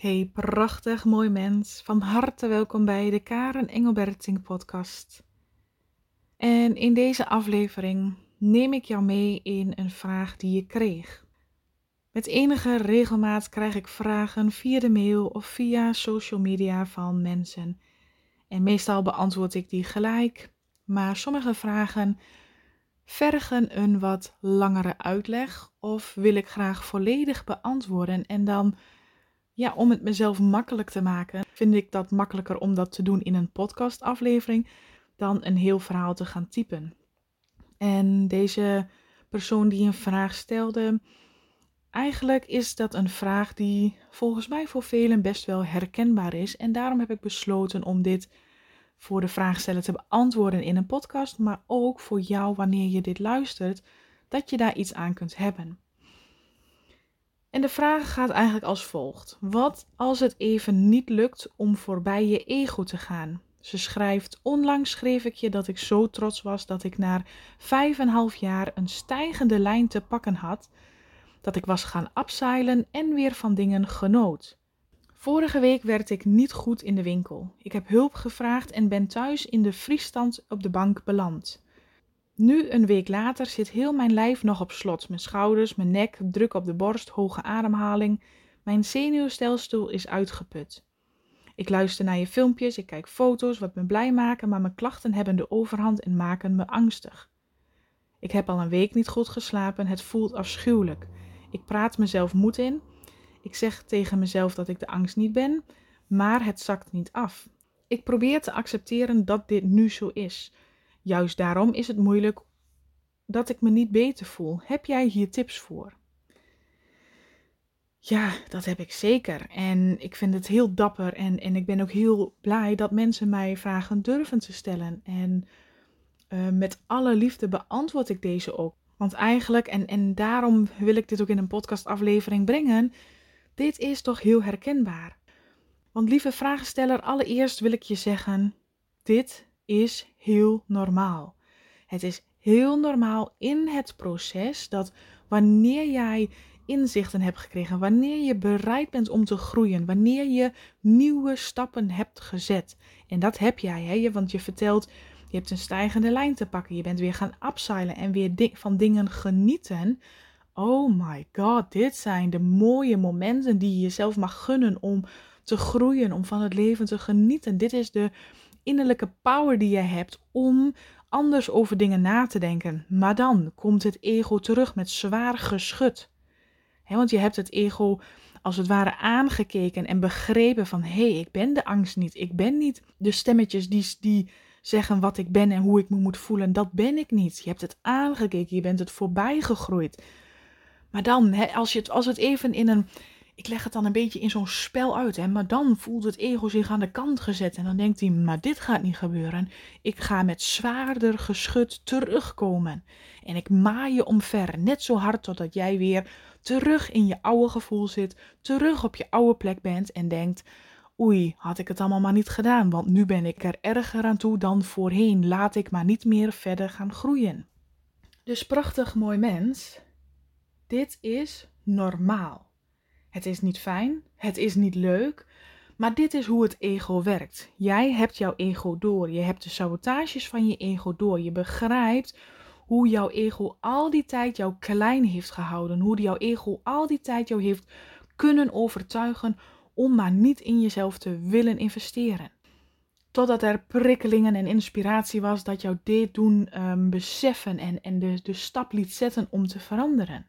Hey, prachtig mooi mens. Van harte welkom bij de Karen Engelberting podcast. En in deze aflevering neem ik jou mee in een vraag die je kreeg. Met enige regelmaat krijg ik vragen via de mail of via social media van mensen. En meestal beantwoord ik die gelijk, maar sommige vragen vergen een wat langere uitleg of wil ik graag volledig beantwoorden en dan ja, om het mezelf makkelijk te maken, vind ik dat makkelijker om dat te doen in een podcastaflevering dan een heel verhaal te gaan typen. En deze persoon die een vraag stelde, eigenlijk is dat een vraag die volgens mij voor velen best wel herkenbaar is. En daarom heb ik besloten om dit voor de vraagsteller te beantwoorden in een podcast, maar ook voor jou wanneer je dit luistert, dat je daar iets aan kunt hebben. En de vraag gaat eigenlijk als volgt: Wat als het even niet lukt om voorbij je ego te gaan? Ze schrijft: Onlangs schreef ik je dat ik zo trots was dat ik na vijf en half jaar een stijgende lijn te pakken had, dat ik was gaan upseilen en weer van dingen genoot. Vorige week werd ik niet goed in de winkel. Ik heb hulp gevraagd en ben thuis in de vriesstand op de bank beland. Nu, een week later, zit heel mijn lijf nog op slot. Mijn schouders, mijn nek, druk op de borst, hoge ademhaling. Mijn zenuwstelsel is uitgeput. Ik luister naar je filmpjes, ik kijk foto's wat me blij maken, maar mijn klachten hebben de overhand en maken me angstig. Ik heb al een week niet goed geslapen, het voelt afschuwelijk. Ik praat mezelf moed in. Ik zeg tegen mezelf dat ik de angst niet ben, maar het zakt niet af. Ik probeer te accepteren dat dit nu zo is. Juist daarom is het moeilijk dat ik me niet beter voel. Heb jij hier tips voor? Ja, dat heb ik zeker. En ik vind het heel dapper en, en ik ben ook heel blij dat mensen mij vragen durven te stellen. En uh, met alle liefde beantwoord ik deze ook. Want eigenlijk, en, en daarom wil ik dit ook in een podcastaflevering brengen, dit is toch heel herkenbaar. Want lieve vragensteller, allereerst wil ik je zeggen, dit is heel normaal. Het is heel normaal in het proces dat wanneer jij inzichten hebt gekregen, wanneer je bereid bent om te groeien, wanneer je nieuwe stappen hebt gezet. En dat heb jij, hè? want je vertelt, je hebt een stijgende lijn te pakken, je bent weer gaan upseilen en weer van dingen genieten. Oh my god, dit zijn de mooie momenten die je jezelf mag gunnen om te groeien, om van het leven te genieten. Dit is de innerlijke power die je hebt om anders over dingen na te denken. Maar dan komt het ego terug met zwaar geschud. want je hebt het ego als het ware aangekeken en begrepen van hé, hey, ik ben de angst niet. Ik ben niet de stemmetjes die, die zeggen wat ik ben en hoe ik me moet voelen. Dat ben ik niet. Je hebt het aangekeken, je bent het voorbij gegroeid. Maar dan, als, je het, als het even in een ik leg het dan een beetje in zo'n spel uit. Hè? Maar dan voelt het ego zich aan de kant gezet. En dan denkt hij, maar dit gaat niet gebeuren. Ik ga met zwaarder geschut terugkomen. En ik maai je omver. Net zo hard totdat jij weer terug in je oude gevoel zit. Terug op je oude plek bent. En denkt, oei, had ik het allemaal maar niet gedaan. Want nu ben ik er erger aan toe dan voorheen. Laat ik maar niet meer verder gaan groeien. Dus prachtig mooi mens. Dit is normaal. Het is niet fijn, het is niet leuk, maar dit is hoe het ego werkt. Jij hebt jouw ego door, je hebt de sabotages van je ego door, je begrijpt hoe jouw ego al die tijd jou klein heeft gehouden, hoe jouw ego al die tijd jou heeft kunnen overtuigen om maar niet in jezelf te willen investeren. Totdat er prikkelingen en inspiratie was dat jou dit doen ehm, beseffen en, en de, de stap liet zetten om te veranderen.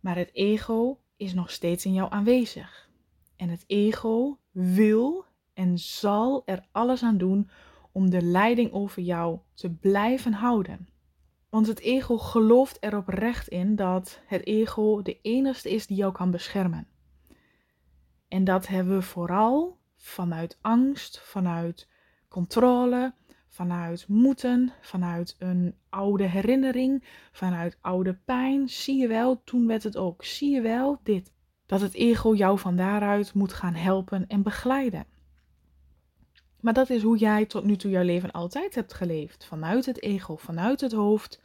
Maar het ego is nog steeds in jou aanwezig. En het ego wil en zal er alles aan doen om de leiding over jou te blijven houden. Want het ego gelooft er oprecht in dat het ego de enige is die jou kan beschermen. En dat hebben we vooral vanuit angst, vanuit controle, vanuit moeten, vanuit een oude herinnering, vanuit oude pijn. Zie je wel, toen werd het ook. Zie je wel dit. Dat het ego jou van daaruit moet gaan helpen en begeleiden. Maar dat is hoe jij tot nu toe jouw leven altijd hebt geleefd. Vanuit het ego, vanuit het hoofd.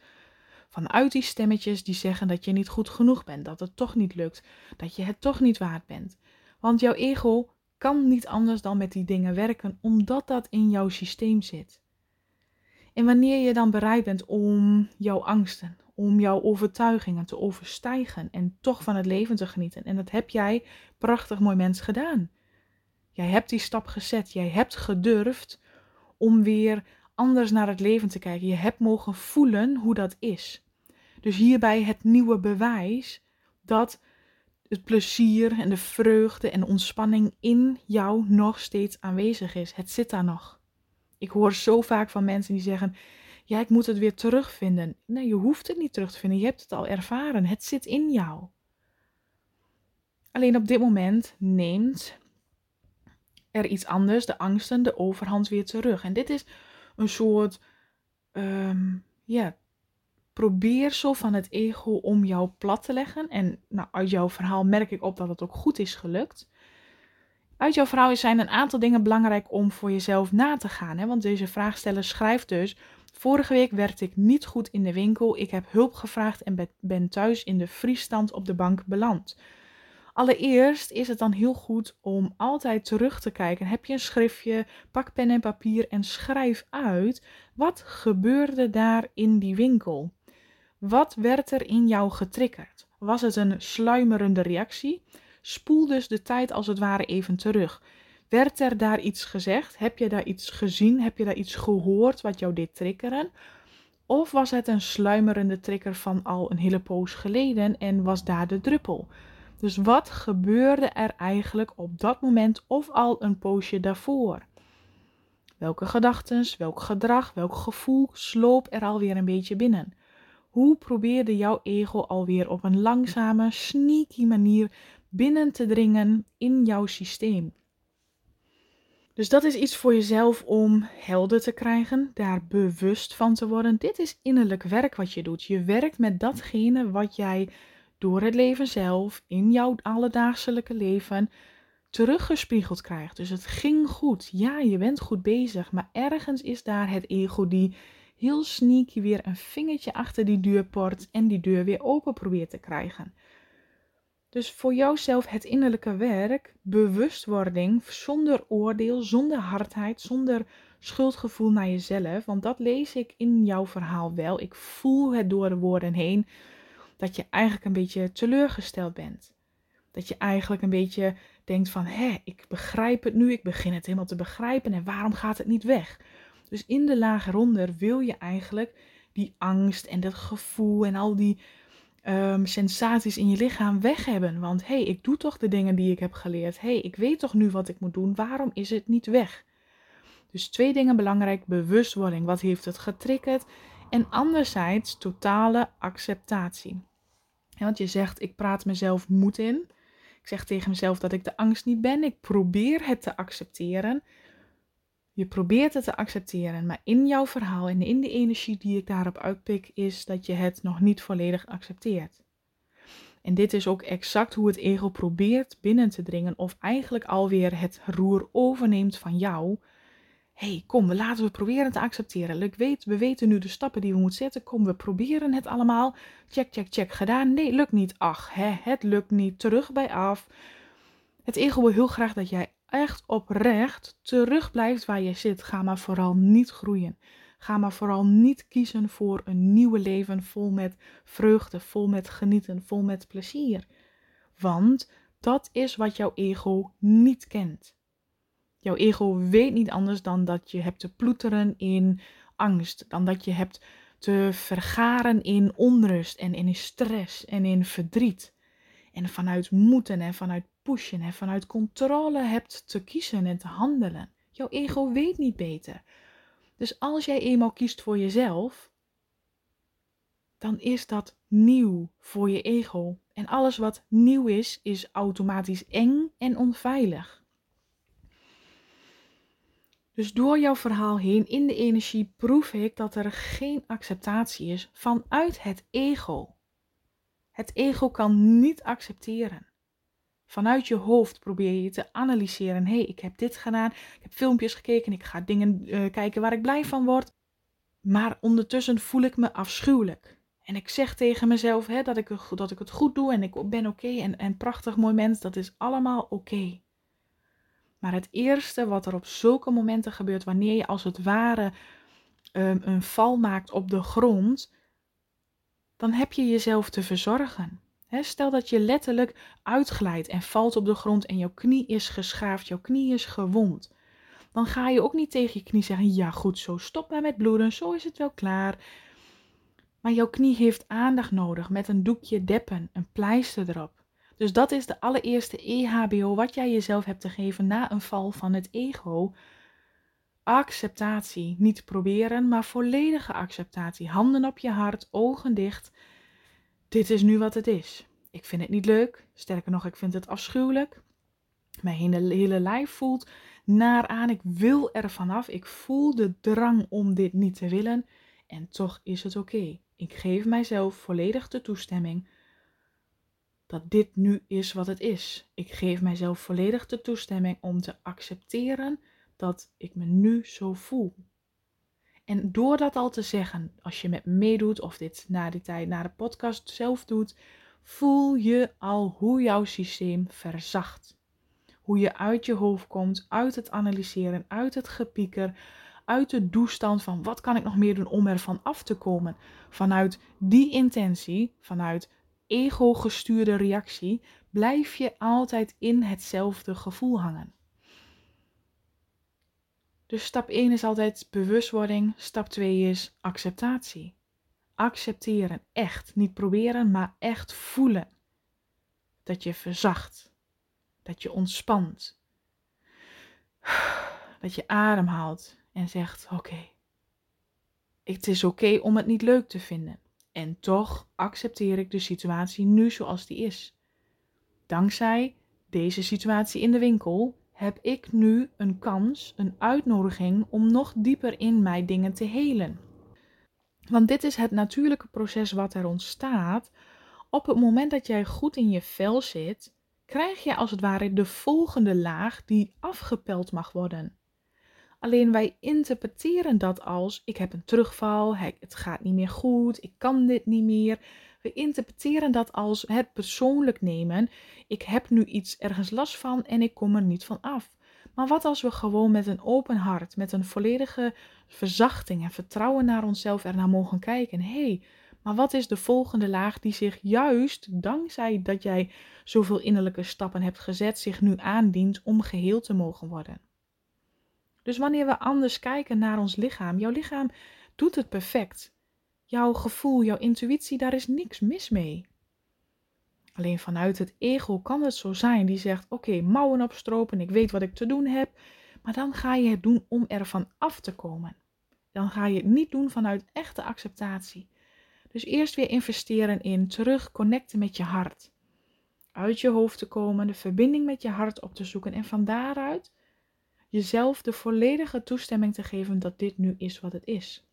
Vanuit die stemmetjes die zeggen dat je niet goed genoeg bent, dat het toch niet lukt, dat je het toch niet waard bent. Want jouw ego kan niet anders dan met die dingen werken, omdat dat in jouw systeem zit. En wanneer je dan bereid bent om jouw angsten, om jouw overtuigingen te overstijgen en toch van het leven te genieten. En dat heb jij, prachtig mooi mens, gedaan. Jij hebt die stap gezet. Jij hebt gedurfd om weer anders naar het leven te kijken. Je hebt mogen voelen hoe dat is. Dus hierbij het nieuwe bewijs dat het plezier en de vreugde en de ontspanning in jou nog steeds aanwezig is. Het zit daar nog. Ik hoor zo vaak van mensen die zeggen: Ja, ik moet het weer terugvinden. Nee, je hoeft het niet terug te vinden. Je hebt het al ervaren. Het zit in jou. Alleen op dit moment neemt er iets anders, de angsten, de overhand weer terug. En dit is een soort, um, ja, probeersel van het ego om jou plat te leggen. En nou, uit jouw verhaal merk ik op dat het ook goed is gelukt. Uit jouw verhaal zijn een aantal dingen belangrijk om voor jezelf na te gaan. Hè? Want deze vraagsteller schrijft dus: Vorige week werd ik niet goed in de winkel. Ik heb hulp gevraagd en ben thuis in de vriesstand op de bank beland. Allereerst is het dan heel goed om altijd terug te kijken. Heb je een schriftje, pak pen en papier en schrijf uit wat gebeurde daar in die winkel. Wat werd er in jou getriggerd? Was het een sluimerende reactie? Spoel dus de tijd als het ware even terug. Werd er daar iets gezegd? Heb je daar iets gezien? Heb je daar iets gehoord wat jou deed triggeren? Of was het een sluimerende trigger van al een hele poos geleden en was daar de druppel? Dus wat gebeurde er eigenlijk op dat moment of al een poosje daarvoor? Welke gedachten, welk gedrag, welk gevoel sloop er alweer een beetje binnen? Hoe probeerde jouw ego alweer op een langzame, sneaky manier binnen te dringen in jouw systeem? Dus dat is iets voor jezelf om helder te krijgen, daar bewust van te worden. Dit is innerlijk werk wat je doet. Je werkt met datgene wat jij door het leven zelf, in jouw alledaagselijke leven, teruggespiegeld krijgt. Dus het ging goed. Ja, je bent goed bezig. Maar ergens is daar het ego die heel sneaky weer een vingertje achter die deurpoort en die deur weer open probeert te krijgen. Dus voor jouzelf het innerlijke werk, bewustwording, zonder oordeel, zonder hardheid, zonder schuldgevoel naar jezelf. Want dat lees ik in jouw verhaal wel. Ik voel het door de woorden heen dat je eigenlijk een beetje teleurgesteld bent. Dat je eigenlijk een beetje denkt van, hé, ik begrijp het nu, ik begin het helemaal te begrijpen en waarom gaat het niet weg? Dus in de laag eronder wil je eigenlijk die angst en dat gevoel en al die um, sensaties in je lichaam weg hebben. Want hé, hey, ik doe toch de dingen die ik heb geleerd. Hé, hey, ik weet toch nu wat ik moet doen. Waarom is het niet weg? Dus twee dingen belangrijk: bewustwording. Wat heeft het getriggerd? En anderzijds totale acceptatie. want je zegt, ik praat mezelf moed in. Ik zeg tegen mezelf dat ik de angst niet ben. Ik probeer het te accepteren. Je probeert het te accepteren, maar in jouw verhaal en in de energie die ik daarop uitpik, is dat je het nog niet volledig accepteert. En dit is ook exact hoe het ego probeert binnen te dringen, of eigenlijk alweer het roer overneemt van jou, hey, kom, laten we proberen te accepteren. Ik weet, we weten nu de stappen die we moeten zetten. Kom, we proberen het allemaal. Check, check, check, gedaan. Nee, lukt niet. Ach, hè, het lukt niet. Terug bij af. Het ego wil heel graag dat jij echt oprecht terug blijft waar je zit. Ga maar vooral niet groeien. Ga maar vooral niet kiezen voor een nieuwe leven vol met vreugde, vol met genieten, vol met plezier. Want dat is wat jouw ego niet kent. Jouw ego weet niet anders dan dat je hebt te ploeteren in angst, dan dat je hebt te vergaren in onrust en in stress en in verdriet. En vanuit moeten en vanuit pushen en vanuit controle hebt te kiezen en te handelen. Jouw ego weet niet beter. Dus als jij eenmaal kiest voor jezelf, dan is dat nieuw voor je ego. En alles wat nieuw is, is automatisch eng en onveilig. Dus door jouw verhaal heen in de energie proef ik dat er geen acceptatie is vanuit het ego. Het ego kan niet accepteren. Vanuit je hoofd probeer je te analyseren. Hé, hey, ik heb dit gedaan. Ik heb filmpjes gekeken. Ik ga dingen uh, kijken waar ik blij van word. Maar ondertussen voel ik me afschuwelijk. En ik zeg tegen mezelf hè, dat, ik, dat ik het goed doe en ik ben oké en, en prachtig mooi mens, dat is allemaal oké. Maar het eerste wat er op zulke momenten gebeurt, wanneer je als het ware um, een val maakt op de grond, dan heb je jezelf te verzorgen. stel dat je letterlijk uitglijdt en valt op de grond en jouw knie is geschaafd, jouw knie is gewond. Dan ga je ook niet tegen je knie zeggen: Ja, goed, zo stop maar met bloeden, zo is het wel klaar. Maar jouw knie heeft aandacht nodig met een doekje deppen, een pleister erop. Dus dat is de allereerste EHBO wat jij jezelf hebt te geven na een val van het ego. Acceptatie. Niet proberen, maar volledige acceptatie. Handen op je hart, ogen dicht. Dit is nu wat het is. Ik vind het niet leuk. Sterker nog, ik vind het afschuwelijk. Mijn hele, hele lijf voelt naar aan. Ik wil er vanaf. Ik voel de drang om dit niet te willen. En toch is het oké. Ik geef mijzelf volledig de toestemming dat dit nu is wat het is. Ik geef mijzelf volledig de toestemming om te accepteren dat ik me nu zo voel. En door dat al te zeggen, als je met me meedoet of dit na die tijd, na de podcast zelf doet, voel je al hoe jouw systeem verzacht. Hoe je uit je hoofd komt, uit het analyseren, uit het gepieker, uit de doestand van wat kan ik nog meer doen om ervan af te komen. Vanuit die intentie, vanuit ego-gestuurde reactie, blijf je altijd in hetzelfde gevoel hangen. Dus stap 1 is altijd bewustwording, stap 2 is acceptatie. Accepteren, echt. Niet proberen, maar echt voelen. Dat je verzacht. Dat je ontspant. Dat je ademhaalt en zegt: Oké, het is oké om het niet leuk te vinden. En toch accepteer ik de situatie nu zoals die is. Dankzij deze situatie in de winkel heb ik nu een kans, een uitnodiging om nog dieper in mij dingen te helen. Want dit is het natuurlijke proces wat er ontstaat. Op het moment dat jij goed in je vel zit, krijg je als het ware de volgende laag die afgepeld mag worden. Alleen wij interpreteren dat als ik heb een terugval, het gaat niet meer goed, ik kan dit niet meer. We interpreteren dat als het persoonlijk nemen. Ik heb nu iets ergens last van en ik kom er niet van af. Maar wat als we gewoon met een open hart, met een volledige verzachting en vertrouwen naar onszelf ernaar mogen kijken? Hé, hey, maar wat is de volgende laag die zich juist dankzij dat jij zoveel innerlijke stappen hebt gezet, zich nu aandient om geheel te mogen worden? Dus wanneer we anders kijken naar ons lichaam, jouw lichaam doet het perfect. Jouw gevoel, jouw intuïtie, daar is niks mis mee. Alleen vanuit het ego kan het zo zijn die zegt: Oké, mouwen opstropen, ik weet wat ik te doen heb. Maar dan ga je het doen om ervan af te komen. Dan ga je het niet doen vanuit echte acceptatie. Dus eerst weer investeren in terug connecten met je hart. Uit je hoofd te komen, de verbinding met je hart op te zoeken en van daaruit jezelf de volledige toestemming te geven dat dit nu is wat het is.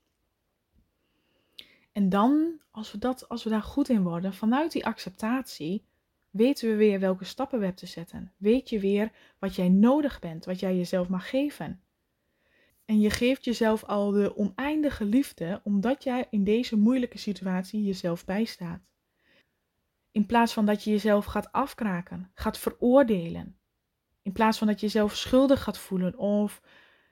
En dan, als we, dat, als we daar goed in worden, vanuit die acceptatie, weten we weer welke stappen we hebben te zetten. Weet je weer wat jij nodig bent, wat jij jezelf mag geven. En je geeft jezelf al de oneindige liefde, omdat jij in deze moeilijke situatie jezelf bijstaat. In plaats van dat je jezelf gaat afkraken, gaat veroordelen, in plaats van dat je jezelf schuldig gaat voelen of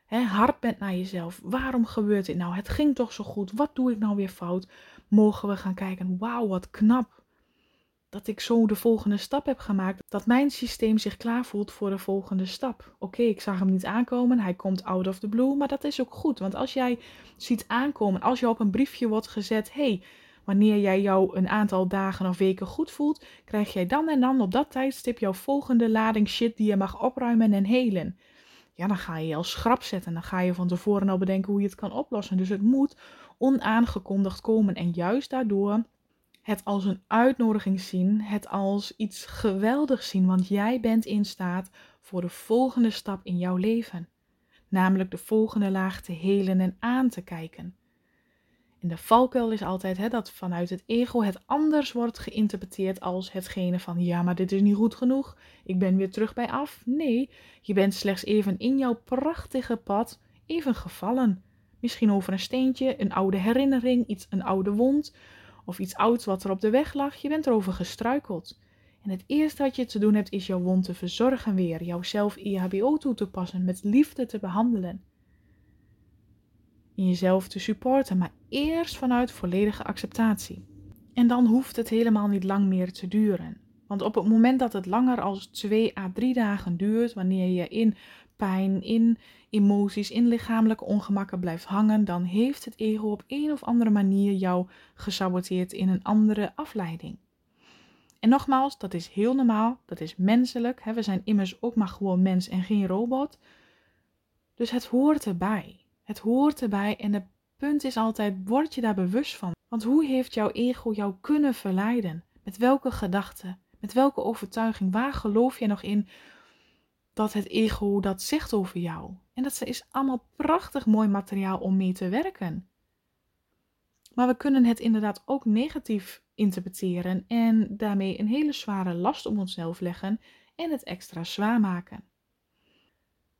hard bent naar jezelf. Waarom gebeurt dit nou? Het ging toch zo goed. Wat doe ik nou weer fout? Mogen we gaan kijken. Wauw, wat knap. Dat ik zo de volgende stap heb gemaakt. Dat mijn systeem zich klaar voelt voor de volgende stap. Oké, ik zag hem niet aankomen. Hij komt out of the blue. Maar dat is ook goed. Want als jij ziet aankomen. Als je op een briefje wordt gezet. hey, Wanneer jij jou een aantal dagen of weken goed voelt, krijg jij dan en dan op dat tijdstip jouw volgende lading shit die je mag opruimen en helen. Ja, dan ga je je als schrap zetten. Dan ga je van tevoren al bedenken hoe je het kan oplossen. Dus het moet onaangekondigd komen. En juist daardoor het als een uitnodiging zien, het als iets geweldigs zien, want jij bent in staat voor de volgende stap in jouw leven. Namelijk de volgende laag te helen en aan te kijken. En de valkuil is altijd hè, dat vanuit het ego het anders wordt geïnterpreteerd als hetgene van ja, maar dit is niet goed genoeg. Ik ben weer terug bij af. Nee, je bent slechts even in jouw prachtige pad even gevallen. Misschien over een steentje, een oude herinnering, iets, een oude wond. Of iets ouds wat er op de weg lag, je bent erover gestruikeld. En het eerste wat je te doen hebt is jouw wond te verzorgen weer, jouzelf EHBO toe te passen, met liefde te behandelen. In jezelf te supporten, maar eerst vanuit volledige acceptatie. En dan hoeft het helemaal niet lang meer te duren. Want op het moment dat het langer als 2 à 3 dagen duurt, wanneer je in pijn, in emoties, in lichamelijke ongemakken blijft hangen, dan heeft het ego op een of andere manier jou gesaboteerd in een andere afleiding. En nogmaals, dat is heel normaal, dat is menselijk. We zijn immers ook maar gewoon mens en geen robot. Dus het hoort erbij. Het hoort erbij en het punt is altijd, word je daar bewust van? Want hoe heeft jouw ego jou kunnen verleiden? Met welke gedachten? Met welke overtuiging? Waar geloof je nog in dat het ego dat zegt over jou? En dat is allemaal prachtig mooi materiaal om mee te werken. Maar we kunnen het inderdaad ook negatief interpreteren en daarmee een hele zware last om onszelf leggen en het extra zwaar maken.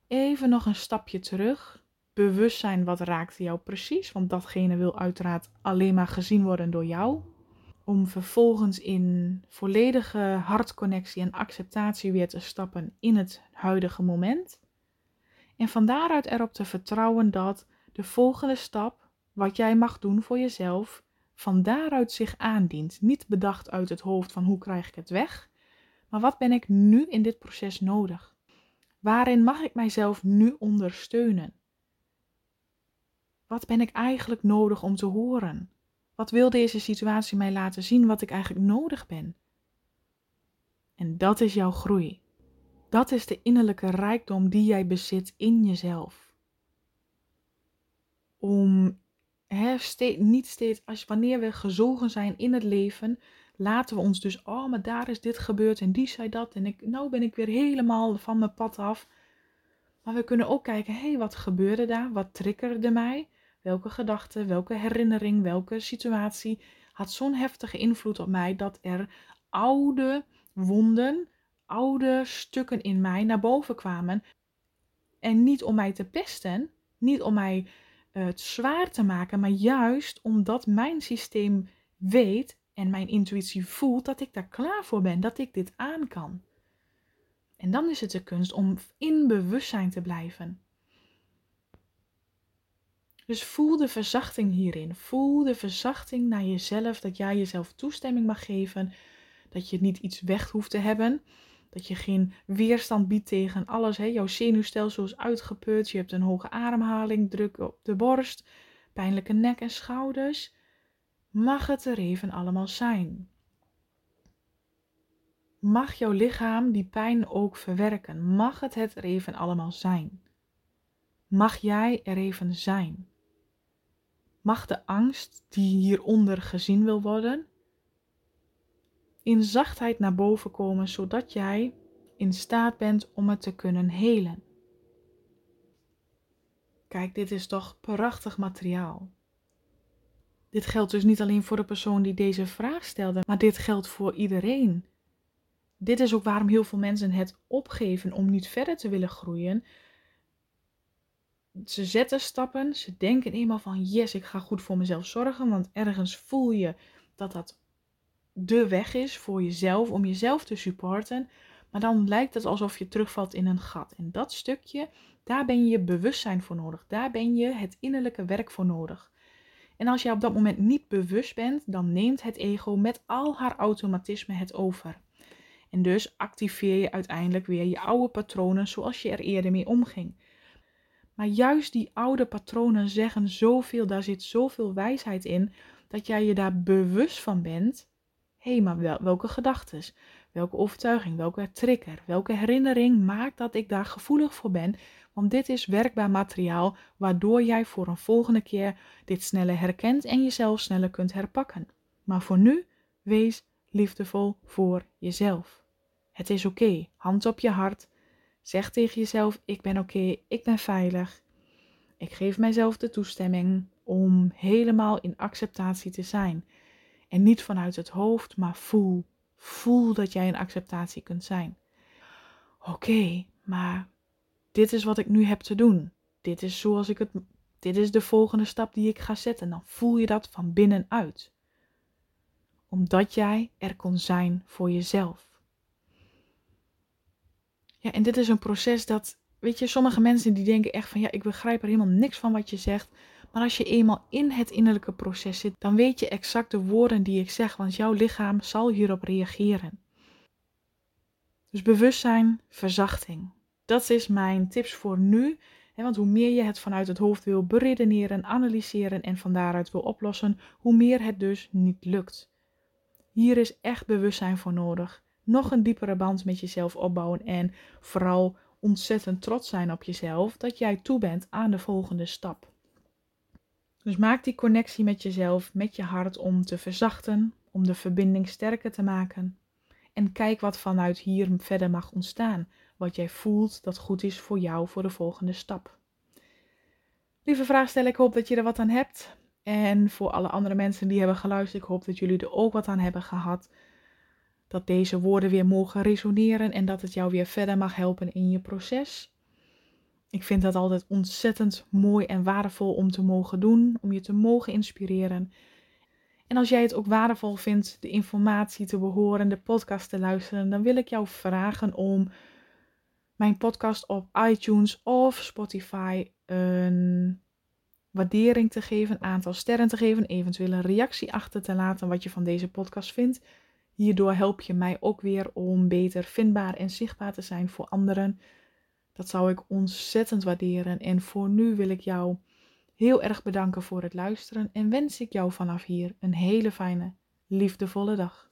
Even nog een stapje terug. Bewustzijn, wat raakt jou precies? Want datgene wil uiteraard alleen maar gezien worden door jou. Om vervolgens in volledige hartconnectie en acceptatie weer te stappen in het huidige moment. En van daaruit erop te vertrouwen dat de volgende stap, wat jij mag doen voor jezelf, van daaruit zich aandient. Niet bedacht uit het hoofd van hoe krijg ik het weg, maar wat ben ik nu in dit proces nodig? Waarin mag ik mijzelf nu ondersteunen? Wat ben ik eigenlijk nodig om te horen? Wat wil deze situatie mij laten zien wat ik eigenlijk nodig ben? En dat is jouw groei. Dat is de innerlijke rijkdom die jij bezit in jezelf. Om niet steeds, als, wanneer we gezogen zijn in het leven, laten we ons dus, oh, maar daar is dit gebeurd en die zei dat en ik, nou ben ik weer helemaal van mijn pad af. Maar we kunnen ook kijken, hé, hey, wat gebeurde daar? Wat triggerde mij? Welke gedachte, welke herinnering, welke situatie had zo'n heftige invloed op mij dat er oude wonden, oude stukken in mij naar boven kwamen. En niet om mij te pesten, niet om mij het zwaar te maken, maar juist omdat mijn systeem weet en mijn intuïtie voelt dat ik daar klaar voor ben, dat ik dit aan kan. En dan is het de kunst om in bewustzijn te blijven. Dus voel de verzachting hierin. Voel de verzachting naar jezelf, dat jij jezelf toestemming mag geven, dat je niet iets weg hoeft te hebben, dat je geen weerstand biedt tegen alles. Hè. Jouw zenuwstelsel is uitgeput. Je hebt een hoge ademhaling, druk op de borst, pijnlijke nek en schouders. Mag het er even allemaal zijn? Mag jouw lichaam die pijn ook verwerken? Mag het het er even allemaal zijn? Mag jij er even zijn? Mag de angst die hieronder gezien wil worden, in zachtheid naar boven komen, zodat jij in staat bent om het te kunnen helen. Kijk, dit is toch prachtig materiaal. Dit geldt dus niet alleen voor de persoon die deze vraag stelde, maar dit geldt voor iedereen. Dit is ook waarom heel veel mensen het opgeven om niet verder te willen groeien. Ze zetten stappen, ze denken eenmaal van yes, ik ga goed voor mezelf zorgen, want ergens voel je dat dat de weg is voor jezelf, om jezelf te supporten. Maar dan lijkt het alsof je terugvalt in een gat. En dat stukje, daar ben je bewustzijn voor nodig. Daar ben je het innerlijke werk voor nodig. En als je op dat moment niet bewust bent, dan neemt het ego met al haar automatisme het over. En dus activeer je uiteindelijk weer je oude patronen zoals je er eerder mee omging. Maar juist die oude patronen zeggen zoveel, daar zit zoveel wijsheid in, dat jij je daar bewust van bent hé, hey, maar welke gedachten, welke overtuiging, welke trigger, welke herinnering maakt dat ik daar gevoelig voor ben? Want dit is werkbaar materiaal waardoor jij voor een volgende keer dit sneller herkent en jezelf sneller kunt herpakken. Maar voor nu, wees liefdevol voor jezelf. Het is oké, hand op je hart. Zeg tegen jezelf: Ik ben oké, ik ben veilig. Ik geef mijzelf de toestemming om helemaal in acceptatie te zijn. En niet vanuit het hoofd, maar voel. Voel dat jij in acceptatie kunt zijn. Oké, maar dit is wat ik nu heb te doen. Dit is zoals ik het. Dit is de volgende stap die ik ga zetten. Dan voel je dat van binnenuit. omdat jij er kon zijn voor jezelf. Ja, en dit is een proces dat, weet je, sommige mensen die denken echt van ja, ik begrijp er helemaal niks van wat je zegt. Maar als je eenmaal in het innerlijke proces zit, dan weet je exact de woorden die ik zeg, want jouw lichaam zal hierop reageren. Dus bewustzijn, verzachting. Dat is mijn tips voor nu. Want hoe meer je het vanuit het hoofd wil beredeneren, analyseren en van daaruit wil oplossen, hoe meer het dus niet lukt. Hier is echt bewustzijn voor nodig. Nog een diepere band met jezelf opbouwen en vooral ontzettend trots zijn op jezelf dat jij toe bent aan de volgende stap. Dus maak die connectie met jezelf, met je hart om te verzachten, om de verbinding sterker te maken. En kijk wat vanuit hier verder mag ontstaan, wat jij voelt dat goed is voor jou voor de volgende stap. Lieve vraagsteller, ik hoop dat je er wat aan hebt. En voor alle andere mensen die hebben geluisterd, ik hoop dat jullie er ook wat aan hebben gehad. Dat deze woorden weer mogen resoneren en dat het jou weer verder mag helpen in je proces. Ik vind dat altijd ontzettend mooi en waardevol om te mogen doen, om je te mogen inspireren. En als jij het ook waardevol vindt de informatie te behoren, de podcast te luisteren, dan wil ik jou vragen om mijn podcast op iTunes of Spotify een waardering te geven, een aantal sterren te geven, eventueel een reactie achter te laten wat je van deze podcast vindt. Hierdoor help je mij ook weer om beter vindbaar en zichtbaar te zijn voor anderen. Dat zou ik ontzettend waarderen. En voor nu wil ik jou heel erg bedanken voor het luisteren en wens ik jou vanaf hier een hele fijne, liefdevolle dag.